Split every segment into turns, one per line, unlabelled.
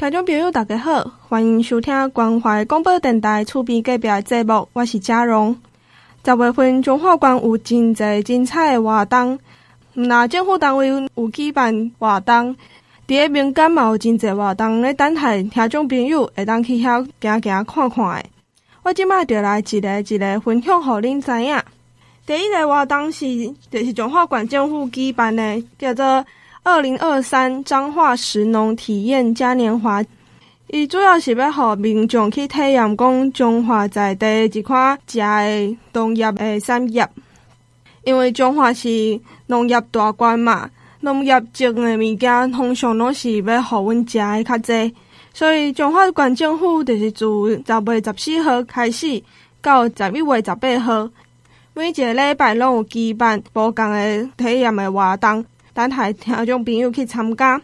听众朋友，大家好，欢迎收听关怀广播电台厝边隔壁的节目，我是嘉荣。十月份中华馆有真侪精彩的活动，那政府单位有举办活动，伫个民间嘛有真侪活动咧，等待听众朋友会当去遐行行看看的。我即摆就来一个一个分享，互恁知影。第一个活动是，就是中华馆政府举办的，叫做。二零二三彰化食农体验嘉年华，伊主要是要互民众去体验讲彰化在地一款食的农业的产业，因为彰化是农业大县嘛，农业种的物件通常拢是要互阮食的较济，所以中华县政府就是自十月十四号开始到十一月十八号，每一个礼拜拢有举办无共的体验的活动。等待听众朋友去参加，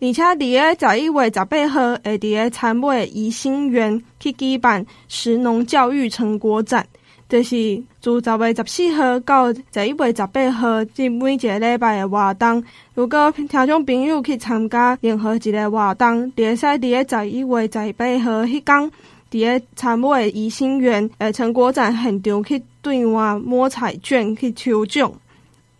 而且伫个十一月十八号会伫个参尾怡兴园去举办食农教育成果展，就是自十月十四号到十一月十八号，即每一个礼拜的活动。如果听众朋友去参加任何一个活动，会使伫个十一月十八号迄天，伫个参尾怡兴园诶成果展现场去兑换摸彩券去抽奖，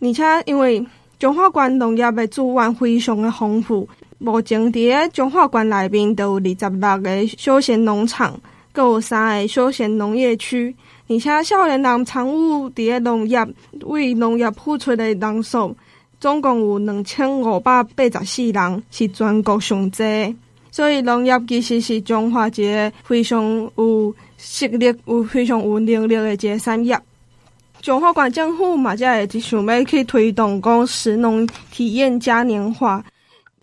而且因为。彰化县农业的资源非常的丰富，目前伫个彰化县内面都有二十六个休闲农场，搁有三个休闲农业区，而且少年人参与伫个农业为农业付出的人数，总共有两千五百八十四人，是全国上济。所以农业其实是彰化一个非常有实力、有非常有能力的一个产业。彰化县政府嘛，才会想要去推动讲食农体验嘉年华，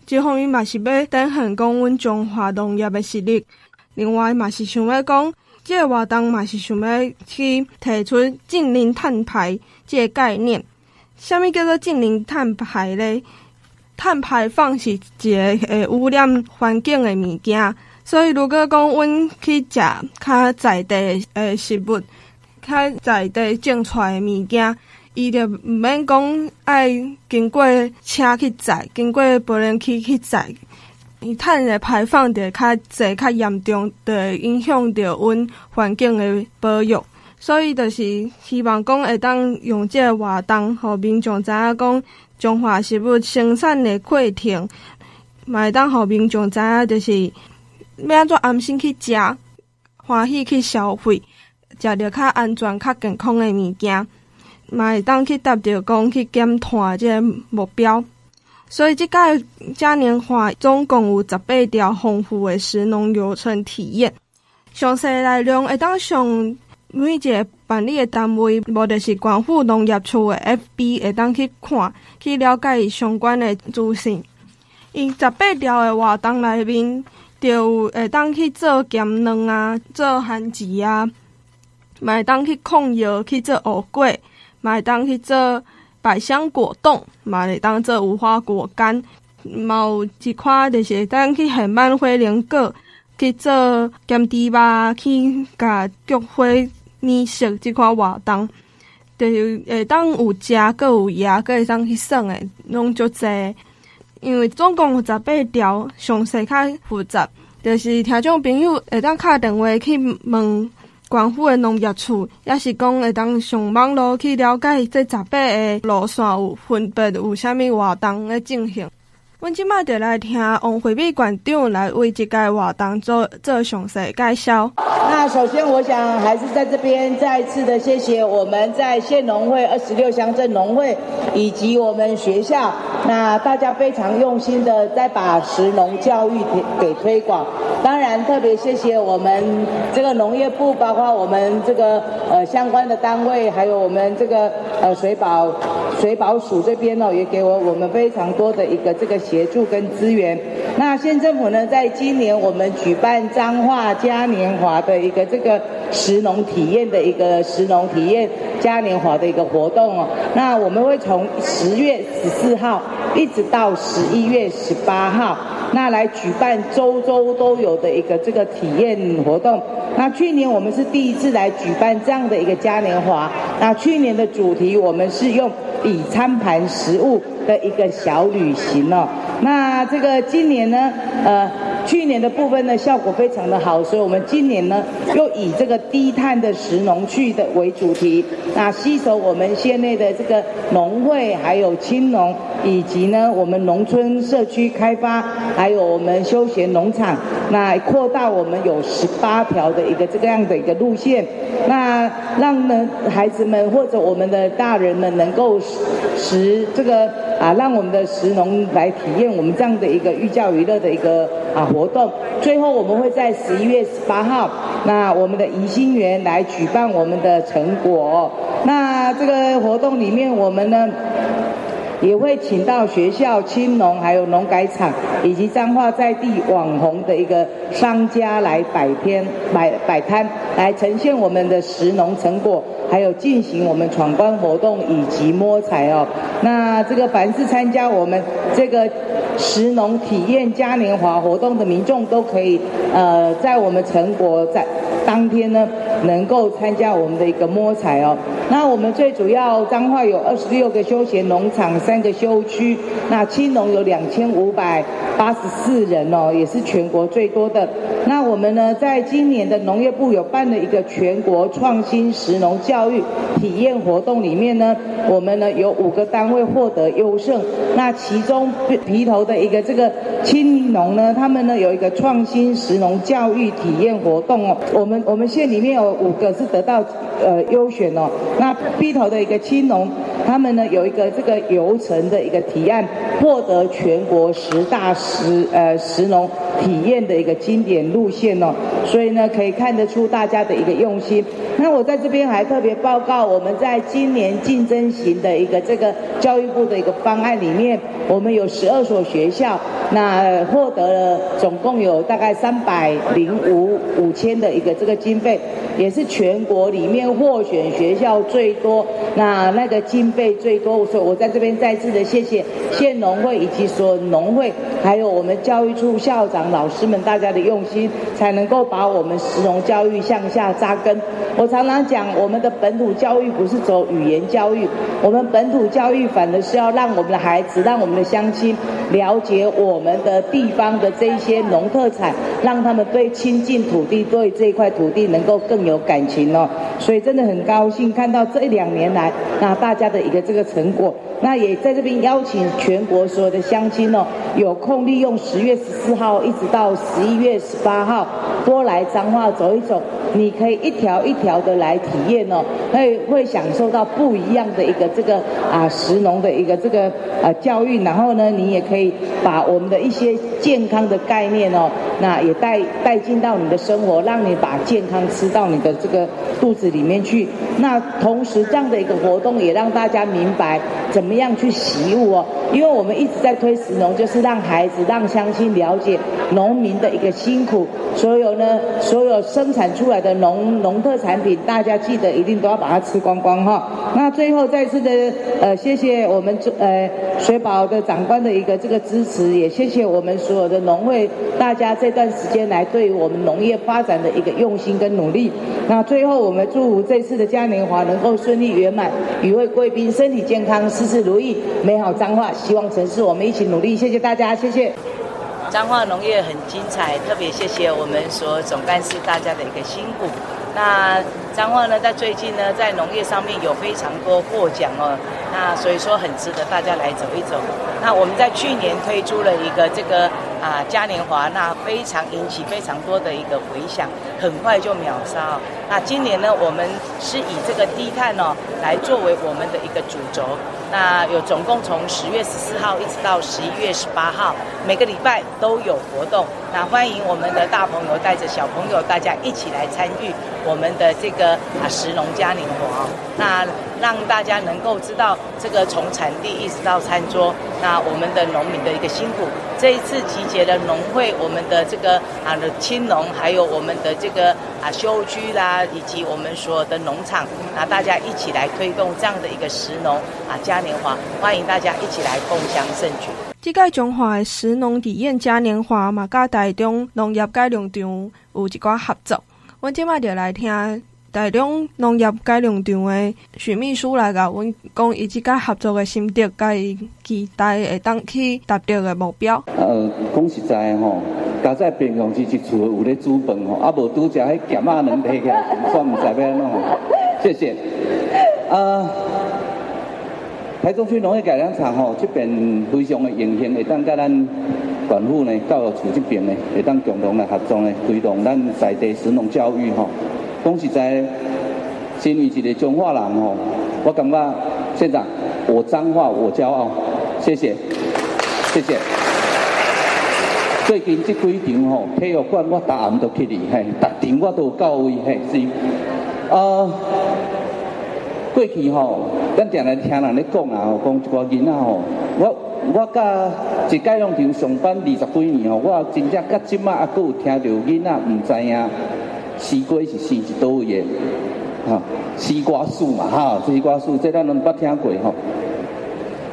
这方面嘛是要展现讲阮彰化农业的实力。另外嘛是想要讲，即个活动嘛是想要去提出净零碳排即个概念。什么叫做净零碳排咧？碳排放是一个会污染环境的物件，所以如果讲阮去食较在地的食物。较在地种出来的物件，伊就毋免讲爱经过车去载，经过无人机去载，伊碳的排放就较侪较严重，就会影响着阮环境的保育。所以就是希望讲会当用即个活动，互民众知影讲中华食物生产的过程，嘛会当互民众知影，就是要安怎安心去食，欢喜去消费。食着较安全、较健康的物件，嘛会当去达到讲去减碳即个目标。所以即届嘉年华总共有十八条丰富的食农流程体验，详细内容会当上每一个办理的单位，无就是县府农业处的 FB 会当去看，去了解相关的资讯。因十八条的活动内面，就会当去做减农啊，做番薯啊。嘛会当去控油去做乌粿，嘛会当去做百香果冻，嘛会当做无花果干，嘛有一款就是会当去现挽火龙果去做咸猪肉，去甲菊花染色这款活动，就是会当有食，阁有野，阁会当去耍诶，拢足济。因为总共有十八条，详细较复杂，就是听众朋友会当敲电话去问。县府的农业处也是讲会当上网络去了解这十八个路线有分别有啥物活动在进行。阮即马就来听王惠美馆长来为这个活动做做详细介绍。
那首先，我想还是在这边再一次的谢谢我们在县农会二十六乡镇农会以及我们学校，那大家非常用心的在把食农教育给推广。当然，特别谢谢我们这个农业部，包括我们这个呃相关的单位，还有我们这个呃水保水保署这边呢，也给我我们非常多的一个这个。协助跟资源，那县政府呢，在今年我们举办彰化嘉年华的一个这个食农体验的一个食农体验嘉年华的一个活动哦。那我们会从十月十四号一直到十一月十八号，那来举办周周都有的一个这个体验活动。那去年我们是第一次来举办这样的一个嘉年华，那去年的主题我们是用以餐盘食物的一个小旅行哦。那这个今年呢，呃，去年的部分呢效果非常的好，所以我们今年呢又以这个低碳的食农去的为主题，那吸收我们县内的这个农会，还有青农，以及呢我们农村社区开发，还有我们休闲农场，那扩大我们有十八条的一个这个样的一个路线，那让呢孩子们或者我们的大人们能够使这个啊，让我们的食农来体验我们这样的一个寓教于乐的一个啊活动。最后我们会在十一月十八号，那我们的怡心园来举办我们的成果。那这个活动里面，我们呢。也会请到学校、青农，还有农改场，以及彰化在地网红的一个商家来摆摊、摆摆摊，来呈现我们的食农成果，还有进行我们闯关活动以及摸彩哦。那这个凡是参加我们这个食农体验嘉年华活动的民众，都可以呃，在我们成果在当天呢，能够参加我们的一个摸彩哦。那我们最主要彰化有二十六个休闲农场，三个休区。那青农有两千五百八十四人哦，也是全国最多的。那我们呢，在今年的农业部有办了一个全国创新食农教育体验活动里面呢，我们呢有五个单位获得优胜。那其中皮头的一个这个青农呢，他们呢有一个创新食农教育体验活动哦。我们我们县里面有五个是得到呃优选哦。那埤头的一个青农，他们呢有一个这个游程的一个提案，获得全国十大食呃食农体验的一个经典路线哦，所以呢可以看得出大家的一个用心。那我在这边还特别报告，我们在今年竞争型的一个这个教育部的一个方案里面，我们有十二所学校，那获得了总共有大概三百零五五千的一个这个经费，也是全国里面获选学校最多，那那个经费最多，所以我在这边再次的谢谢县农会以及所有农会，还有我们教育处校长老师们大家的用心，才能够把我们石农教育向下扎根。我常常讲，我们的本土教育不是走语言教育，我们本土教育反而是要让我们的孩子，让我们的乡亲了解我们的地方的这一些农特产，让他们对亲近土地，对这块土地能够更有感情哦。所以真的很高兴看到这两年来，那大家的一个这个成果。那也在这边邀请全国所有的乡亲哦，有空利用十月十四号一直到十一月十八号，多来彰化走一走。你可以一条一条的来体验哦，会会享受到不一样的一个这个啊食农的一个这个呃教育。然后呢，你也可以把我们的一些健康的概念哦，那也带带进到你的生活，让你把健康吃到你的这个肚子里面去。那同时这样的一个活动也让大家明白怎么样去洗物哦，因为我们一直在推食农，就是让孩子、让乡亲了解农民的一个辛苦。所有呢，所有生产出来的农农特产品，大家记得一定都要把它吃光光哈。那最后再次的呃，谢谢我们呃水保的长官的一个这个支持，也谢谢我们所有的农会大家这段时间来对于我们农业发展的一个用心跟努力。那最后我们祝福这次的嘉年华能够顺利圆满，与会贵宾身体健康。事事如意，美好彰化，希望城市我们一起努力。谢谢大家，谢谢。
彰化农业很精彩，特别谢谢我们所总干事大家的一个辛苦。那彰化呢，在最近呢，在农业上面有非常多获奖哦，那所以说很值得大家来走一走。那我们在去年推出了一个这个啊嘉年华，那非常引起非常多的一个回响，很快就秒杀。那今年呢，我们是以这个低碳哦来作为我们的一个主轴。那有总共从十月十四号一直到十一月十八号，每个礼拜都有活动。那欢迎我们的大朋友带着小朋友，大家一起来参与。我们的这个啊石农嘉年华，那让大家能够知道这个从产地一直到餐桌，那我们的农民的一个辛苦。这一次集结了农会，我们的这个啊的青农，还有我们的这个啊休区啦，以及我们所有的农场，那大家一起来推动这样的一个食农啊嘉年华，欢迎大家一起来共襄盛举。
这届中华的食农体验嘉年华嘛，跟台中农业改良场有一寡合作。我今麦就来听台中农业改良场的许秘书来甲阮讲，伊即个合作的心得，甲伊期待会当去达到的目标。
呃，讲实在吼，家在平阳市一厝有咧煮饭吼，啊无拄只迄咸仔能提起来，煞毋知要安怎。谢谢。啊，台中区农业改良场吼，这边非常的荣幸，会当甲咱管府呢教育处这边呢，会当共同来合作呢，推动咱在地食农教育吼。讲实在，身为一个彰化人吼，我感觉县长，我彰化我骄傲，谢谢，谢谢。最近这几场吼体育馆我逐暗都去哩，嘿，逐场我都有到位，嘿，是。啊，过去吼，咱定来听人咧讲啊，讲一个囡仔吼，我我甲一改良场上班二十几年吼，我真正甲即马还佫有听到囡仔毋知影。西瓜是生一倒位的，哈，西瓜树嘛，哈，西瓜树，这咱拢捌听过吼。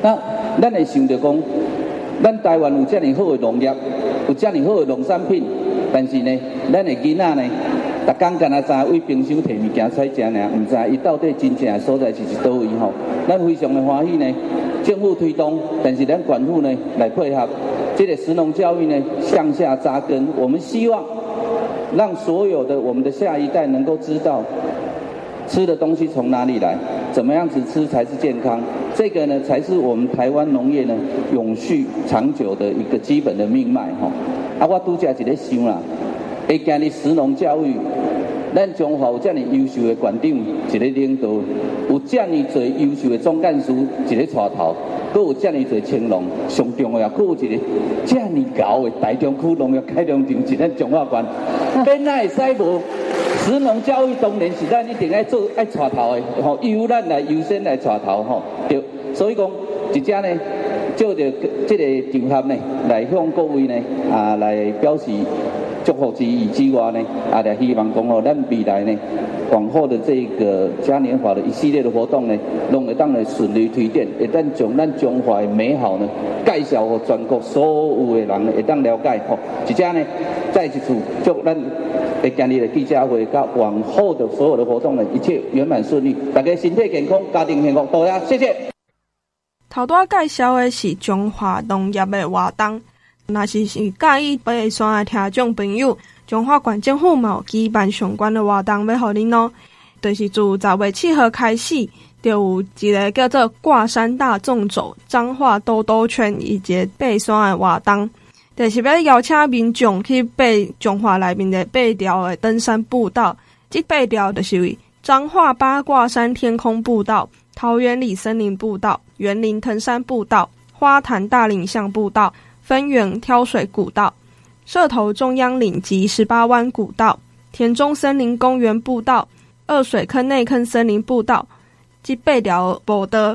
那咱会想着讲，咱台湾有遮尔好的农业，有遮尔好的农产品，但是呢，咱的囡仔呢，逐工干那知为冰箱摕物件出来食尔，毋知伊到底真正所在是一倒位吼。咱非常的欢喜呢，政府推动，但是咱管府呢来配合，这个食农教育呢向下扎根，我们希望。让所有的我们的下一代能够知道，吃的东西从哪里来，怎么样子吃才是健康，这个呢才是我们台湾农业呢永续长久的一个基本的命脉哈。啊，我拄则一个想啦，会建立食农教育，咱彰化有这么优秀的馆长，一个领导，有这么多优秀的总干事，一个带头。阁有遮尔侪青龙，上重要，阁有一个遮尔高的台中区农业改良场，是咱彰化县。变哪会使无？食农教育当然是咱一定爱做爱带头的，吼，由咱来优先来带头，吼。对，所以讲，一只呢，就着这个场合呢，来向各位呢，啊，来表示。祝福之意之外呢，啊，也希望讲哦，咱未来呢，往后的这个嘉年华的一系列的活动呢，拢会当来顺利推展，会当将咱中华的美好呢，介绍给全国所有的人会当了解。吼，而且呢，再一次祝咱会今日的记者会，甲往后的所有的活动呢，一切圆满顺利，大家身体健康，家庭幸福，多谢，谢谢。
头拄介绍的是中华农业的活动。若是是介意爬山的听众朋友，彰化县政府嘛有举办相关的活动要互恁哦。就是自十月七号开始，就有一个叫做挂山大众走彰化兜兜圈以及爬山的活动，就是要邀请民众去爬彰化内面的八条的登山步道。这八条就是彰化八卦山天空步道、桃园里森林步道、园林藤山步道、花坛大岭象步道。分园挑水古道、社头中央岭及十八弯古道、田中森林公园步道、二水坑内坑森林步道。及八条步道，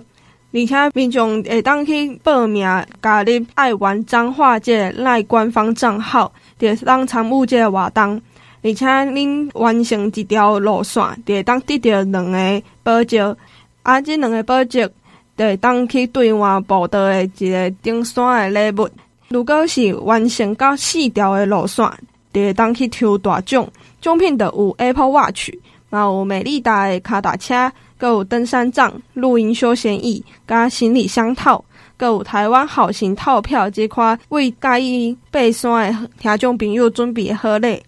而且民众会当去报名加入爱玩彰化这赖官方账号，就当参与这个活动，而且恁完成一条路线，就会当得到两个保证，啊，这两个保证就会当去兑换步道的一个登山的礼物。如果是完成到四条的路线，就会当去抽大奖，奖品的有 Apple Watch，嘛有美利达的脚踏车，还有登山杖、露营休闲椅、加行李箱套，还有台湾好行套票，即款为介意爬山的听众朋友准备的好礼。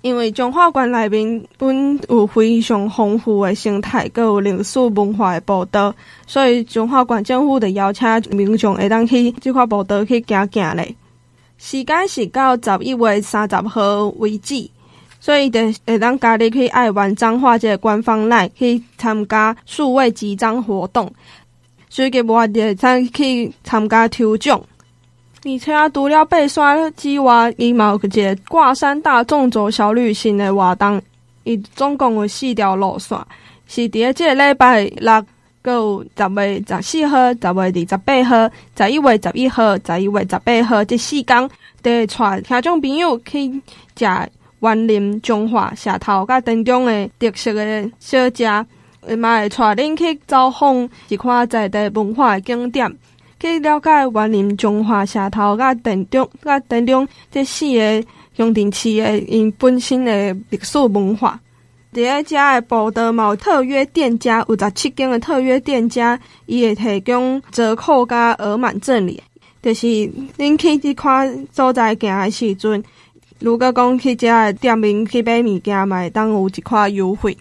因为中华馆内面本有非常丰富的生态，阁有历史文化的步道，所以中华馆政府的邀请民众会当去这块步道去行行咧。时间是到十一月三十号为止，所以就会当家己去爱玩彰化这个官方内去参加数位集章活动，所以个我哋再去参加抽奖。而且除了爬山之外，伊嘛有一个挂山大众走小旅行的活动，伊总共有四条路线，是伫个这个礼拜六，还有十月十四号、十月二十八号、十一月十一号、十一月十八号这四天，都会带听众朋友去食园林中华、石头甲田中的特色的小食，嘛会带恁去走访一块在地文化的景点。去了解园林中华社头甲田中甲田中这四个乡镇市的因本身的历史文化，在遮的宝德嘛有特约店家，有十七间的特约店家，伊会提供折扣加额满赠礼，就是恁去这款所在行的时阵，如果讲去遮的店面去买物件，嘛会当有一款优惠。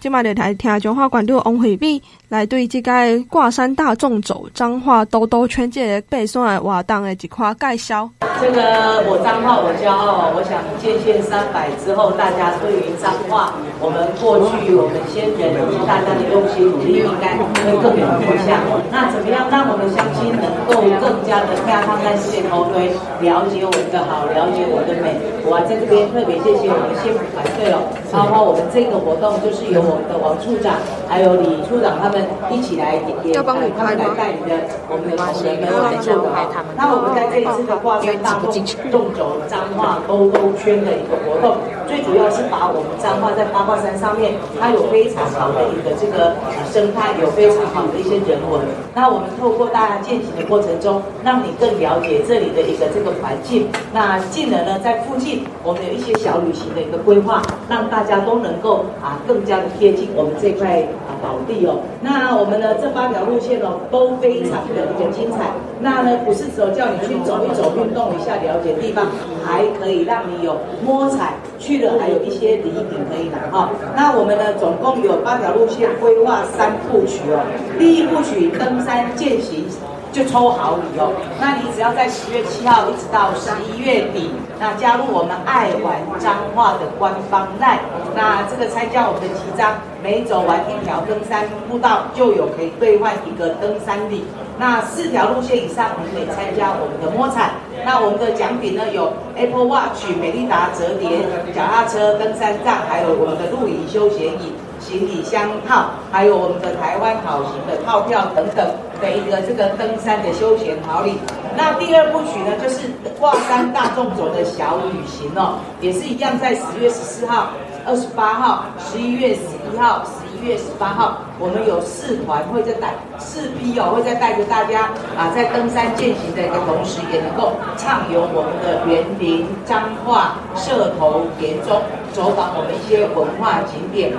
即卖就来听彰化县长王惠美来对这个挂山大众走彰化兜兜圈这个背诵的活动的一块介绍。
这个我彰化我骄傲，我想建县三百之后，大家对于彰化，我们过去我们先人以及大家的用心努力，应该会更有印象。那怎么样让我们乡亲能够更加的跳上山线头堆，了解我们的好，了解我的美？我在这边特别谢谢我们县府团队哦，包括我们这个活动就是由。我们的王处长，还有李处长，他们一起来也帮他们来带领的我们的同仁们来做的。那我们在这一次的挂山大纵纵走彰化兜兜圈的一个活动，最主要是把我们彰化在八卦山上面，它有非常好的一个这个生态，有非常好的一些人文。那我们透过大家践行的过程中，让你更了解这里的一个这个环境。那进而呢，在附近我们有一些小旅行的一个规划，让大家都能够啊更加的。贴近我们这块啊宝地哦，那我们的这八条路线哦都非常的一个精彩。那呢不是只有叫你去走一走、运动一下、了解地方，还可以让你有摸彩去了，还有一些礼品可以拿哈。那我们呢总共有八条路线规划三部曲哦，第一部曲登山健行。就抽好礼哦，那你只要在十月七号一直到十一月底，那加入我们爱玩彰化的官方 LINE，那这个参加我们的集章，每走完一条登山步道就有可以兑换一个登山礼，那四条路线以上你可以参加我们的摸彩，那我们的奖品呢有 Apple Watch、美利达折叠脚踏车、登山杖，还有我们的露营休闲椅。行李箱套，还有我们的台湾好行的套票等等的一个这个登山的休闲好礼。那第二部曲呢，就是挂山大众走的小旅行哦，也是一样，在十月十四号、二十八号、十一月十一号、十一月十八号，我们有四团会在带四批哦，会在带着大家啊，在登山健行的一个同时，也能够畅游我们的园林、彰化、社头、田中，走访我们一些文化景点。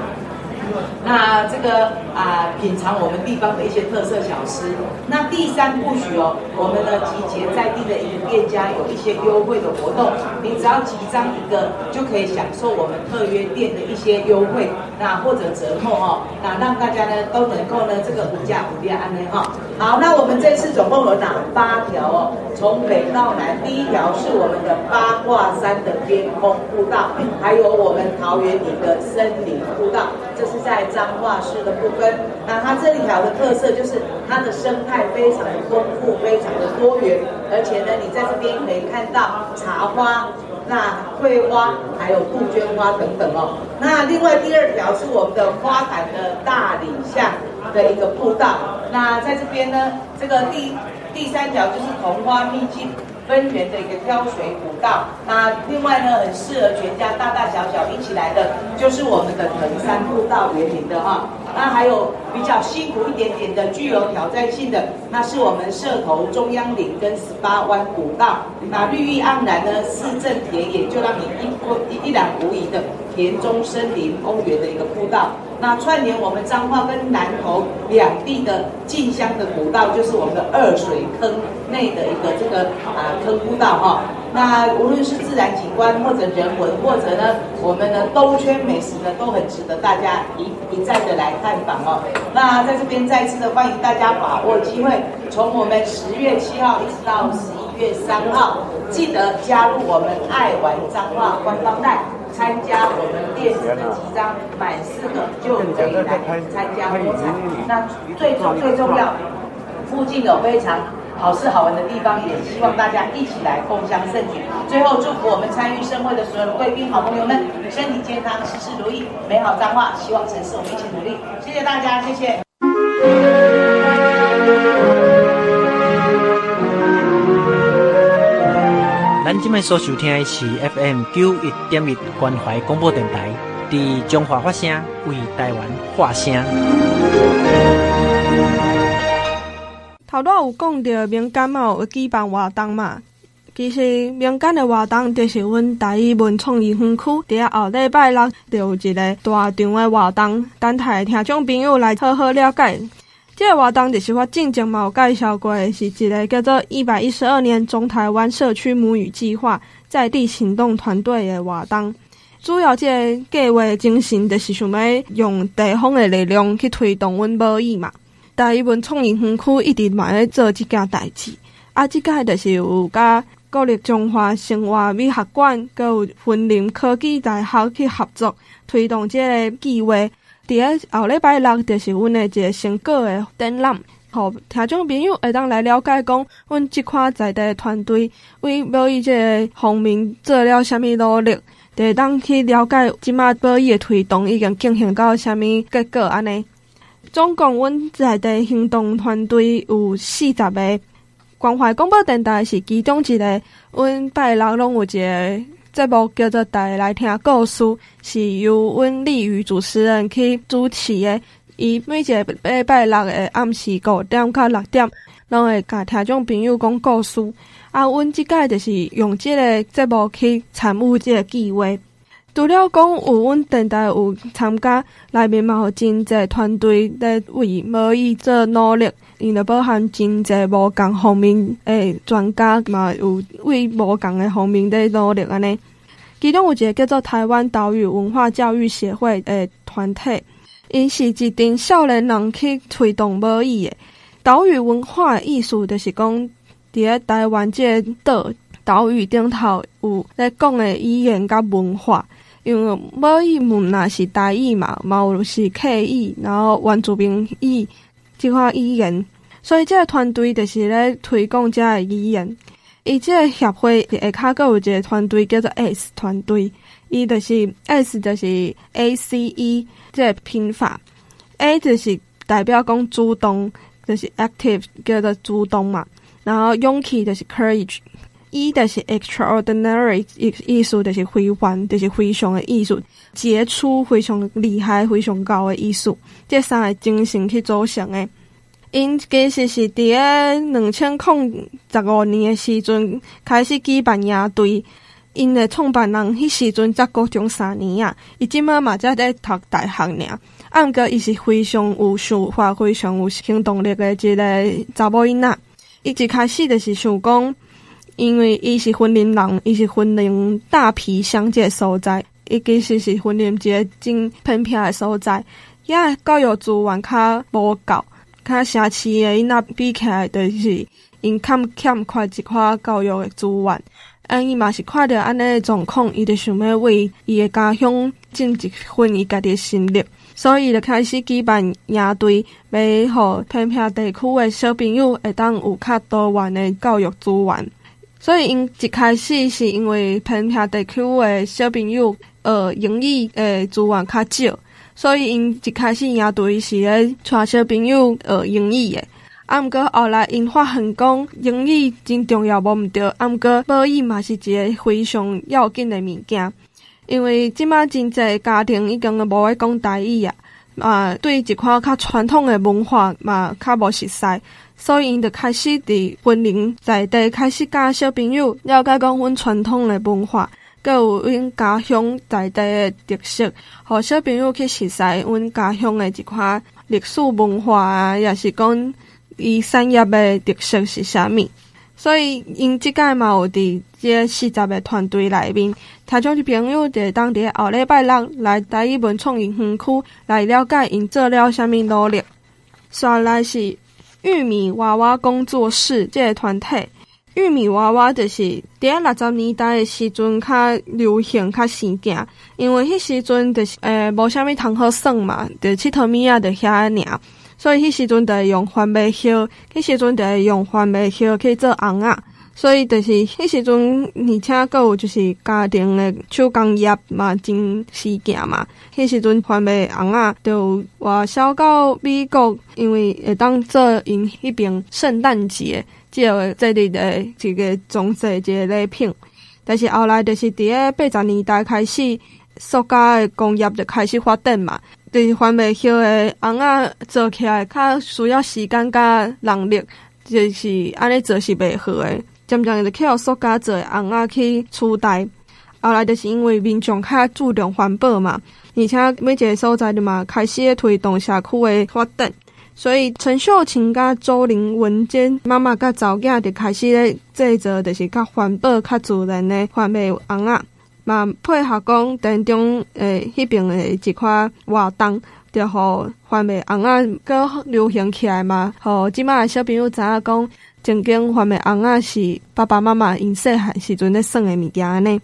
那这个啊，品尝我们地方的一些特色小吃。那第三部曲哦，我们呢集结在地的一个店家，有一些优惠的活动，你只要集章一个，就可以享受我们特约店的一些优惠，那或者折扣哦，那让大家呢都能够呢这个五价五价安内哈。好，那我们这次总共有哪八条哦？从北到南，第一条是我们的八卦山的天空步道，还有我们桃园里的森林步道，这是。在彰化市的部分，那它这一条的特色就是它的生态非常的丰富，非常的多元，而且呢，你在这边可以看到茶花、那桂花，还有杜鹃花等等哦。那另外第二条是我们的花坛的大里巷的一个步道，那在这边呢，这个第第三条就是桐花秘境。分园的一个挑水古道，那另外呢，很适合全家大大小小一起来的，就是我们的藤山步道园林的哈。那还有比较辛苦一点点的，具有挑战性的，那是我们社头中央岭跟十八弯古道。那绿意盎然呢，四镇田野，就让你一一一览无遗的田中森林公园的一个步道。那串联我们彰化跟南投两地的进香的古道，就是我们的二水坑内的一个这个啊坑古道哈。那无论是自然景观或者人文，或者呢我们的兜圈美食呢，都很值得大家一一再的来探访哦。那在这边再次的欢迎大家把握机会，从我们十月七号一直到十一月三号，记得加入我们爱玩彰化官方带。参加我们电子的集章，满四个就可以来参加摸彩。那最重最重要，附近有非常好吃好玩的地方，也希望大家一起来共享盛举。最后祝福我们参与盛会的所有贵宾好朋友们身体健康，事事如意，美好彰化。希望城市我们一起努力。谢谢大家，谢谢。
咱今麦所收听的是 FM 九一点一关怀广播电台，伫中华发声，为台湾发声。
头拄有讲到，敏感冒有举办活动嘛？其实民间的活动就是阮台语文创园区，伫后礼拜六就有一个大场的活动，等待听众朋友来好好了解。这个活动就是我之前嘛有介绍过的，是一个叫做一百一十二年中台湾社区母语计划在地行动团队的活动。主要这个计划精神就是想要用地方的力量去推动阮母语嘛。台语文创园区一直嘛在做这件代志，啊，这个就是有甲。国立中华生活美学馆，佮有云林科技大学去合作推动这个计划。伫个后礼拜六，就是阮的一个成果的展览，互听众朋友会当来了解讲，阮这块在地团队为母语这个方面做了虾米努力，就会当去了解即马母语的推动已经进行到虾米结果安尼。总共阮在地行动团队有四十个。关怀广播电台是其中一个，阮拜六拢有一个节目叫做《大家来听故事》，是由阮丽宇主持人去主持的。伊每一个礼拜六的暗时五点到六点，拢会甲听众朋友讲故事。啊，阮即届就是用即个节目去参悟即个计划。除了讲有阮电台有参加，内面嘛有真济团队在为母语做努力。因着包含真济无共方面诶专家嘛，有为无共诶方面在努力安尼。其中有一个叫做台湾岛屿文化教育协会诶团体，因是一群少年人去推动母语诶。岛屿文化意思就是讲，伫咧台湾即个岛岛屿顶头有咧讲诶语言甲文化，因为母语母若是台语嘛，嘛有是客语，然后原住民语。这块语言，所以这个团队就是咧推广这个语言。伊这个协会下骹阁有一个团队叫做 S 团队，伊就是 S 就是 A C E 这个拼法，A 就是代表讲主动，就是 active 叫做主动嘛。然后勇气就是 courage courage，E 就是 extraordinary 意意思就是非凡，就是非常的艺术，杰出、非常厉害、非常高的艺术。这三个精神去组成的，因其实是伫个两千零十五年的时阵开始举办营队，因的创办人迄时阵才高中三年啊，伊即马嘛才在读大学尔，啊毋过伊是非常有想法、非常有行动力的一个查某囡仔。伊一开始就是想讲，因为伊是云林人，伊是云林大埤乡这所在，伊其实是云林一个真偏僻的所在。也教育资源较无够，较城市诶，因那比起来，就是因欠欠缺一块教育诶资源。啊，伊嘛是看着安尼诶状况，伊就想要为伊诶家乡尽一份伊家己诶心力，所以就开始举办野队，要互偏僻地区诶小朋友会当有较多元诶教育资源。所以因一开始是因为偏僻地区诶小朋友，呃，英语诶资源较少。所以因一开始营队是咧带小朋友学英语诶，啊，毋过后来因发现讲英语真重要，无毋对，啊，毋过母语嘛是一个非常要紧诶物件，因为即马真济家庭已经无爱讲台语啊，啊，对一款较传统诶文化嘛较无熟悉，所以因就开始伫云林在地开始教小朋友了解讲阮传统的文化。佮有阮家乡在地的特色，互小朋友去熟悉阮家乡的一块历史文化啊，也是讲伊产业的特色是啥物。所以因即届嘛有伫即四十个团队内面，听众朋友伫当地后礼拜六来台语文创园园区来了解因做了啥物努力。刷来是玉米娃娃工作室这个团体。玉米娃娃就是伫六十年代的时阵较流行较时行，因为迄时阵就是诶无啥物通好耍嘛，就佚佗物仔就遐尔，所以迄时阵就会用番麦叶，迄时阵就会用番麦叶去做红仔，所以就是迄时阵而且阁有就是家庭诶手工业嘛真生行嘛，迄时阵番麦红仔就外销到美国，因为会当做因迄边圣诞节。即个这里的一个装饰一个礼品，但是后来就是伫个八十年代开始，塑胶的工业就开始发展嘛。就是番麦叶的红仔做起来较需要时间甲人力，就是安尼做是袂好诶。渐渐就去互塑胶做的红仔去取代。后来就是因为民众较注重环保嘛，而且每一个所在的嘛开始推动社区的发展，所以陈秀琴甲周玲文间妈妈甲查某囝就开始咧制作，就是较环保、较自然的环美红仔，嘛配合讲当中诶迄边诶一块活动，就互环美红仔阁流行起来嘛，吼即摆小朋友知影讲，曾经环美红仔是爸爸妈妈因细汉时阵咧耍诶物件呢。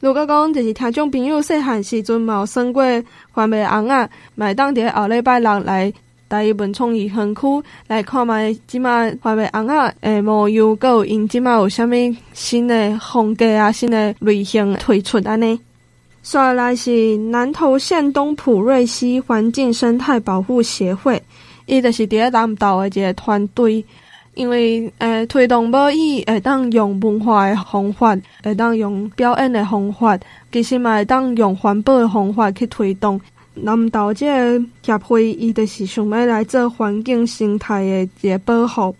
如果讲就是听众朋友细汉时阵嘛有耍过环美红仔，买当伫后礼拜六来台湾文创园园区来看觅即马环美红仔诶模样，阁有因即马有啥物新诶风格啊，新诶类型推出安尼。刷来是南投县东埔瑞溪环境生态保护协会，伊就是伫咧南投诶一个团队。因为诶、呃，推动无伊会当用文化的方法，会当用表演的方法，其实嘛会当用环保的方法去推动。南投这个协会，伊就是想要来做环境生态的一个保护，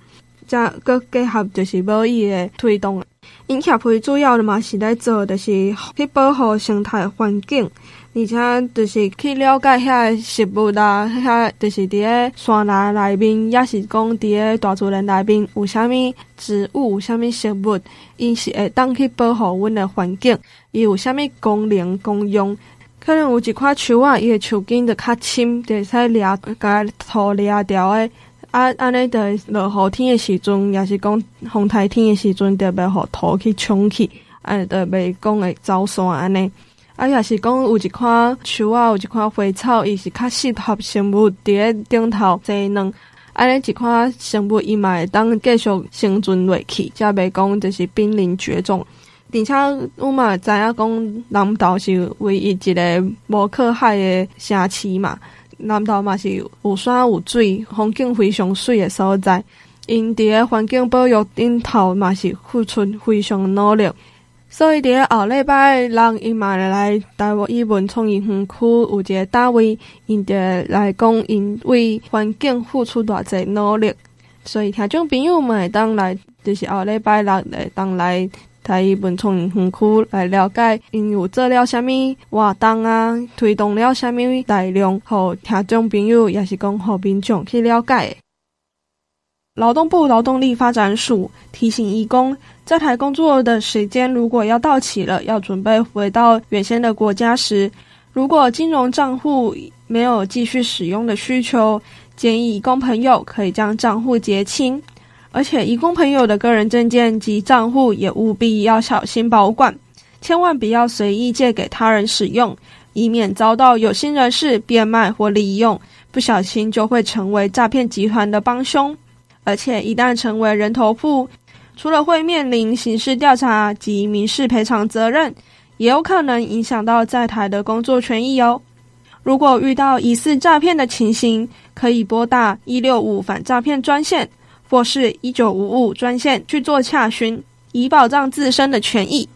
再搁结合就是无伊的推动。因协会主要的嘛是来做，就是去保护生态环境。而且就是去了解遐食物啦，遐就是伫咧山林内面，也是讲伫咧大自然内面有啥物植物，有啥物食物，因是会当去保护阮的环境。伊有啥物功能功用？可能有一块树啊，伊的树根就较深，就使掠甲土掠掉诶。啊，安尼的落雨天的时阵，也是讲风台天的时阵，就袂互土去冲去，安就袂讲会走散安尼。啊，也是讲有一款树啊，有一款花草，伊是较适合生物伫咧顶头栽嫩。安尼一款生物伊嘛会当继续生存落去，才袂讲就是濒临绝种。而且我嘛知影讲南投是唯一一个无靠海的城市嘛，南投嘛是有山有水，风景非常水的所在。因伫个环境保育顶头嘛是付出非常努力。所以，伫后礼拜人，伊嘛来台湾文创园园区有一个单位，因着来讲，因为环境付出偌济努力。所以，听众朋友们会当来，就是后礼拜六来当来台湾文创园区来了解，因有做了啥物活动啊，推动了啥物内容，互听众朋友也是讲互民众去了解。劳动部劳动力发展署提醒义工，在台工作的时间如果要到期了，要准备回到原先的国家时，如果金融账户没有继续使用的需求，建议义工朋友可以将账户结清，而且移工朋友的个人证件及账户也务必要小心保管，千万不要随意借给他人使用，以免遭到有心人士变卖或利用，不小心就会成为诈骗集团的帮凶。而且一旦成为人头户，除了会面临刑事调查及民事赔偿责任，也有可能影响到在台的工作权益哦。如果遇到疑似诈骗的情形，可以拨打一六五反诈骗专线或是一九五五专线去做洽询，以保障自身的权益。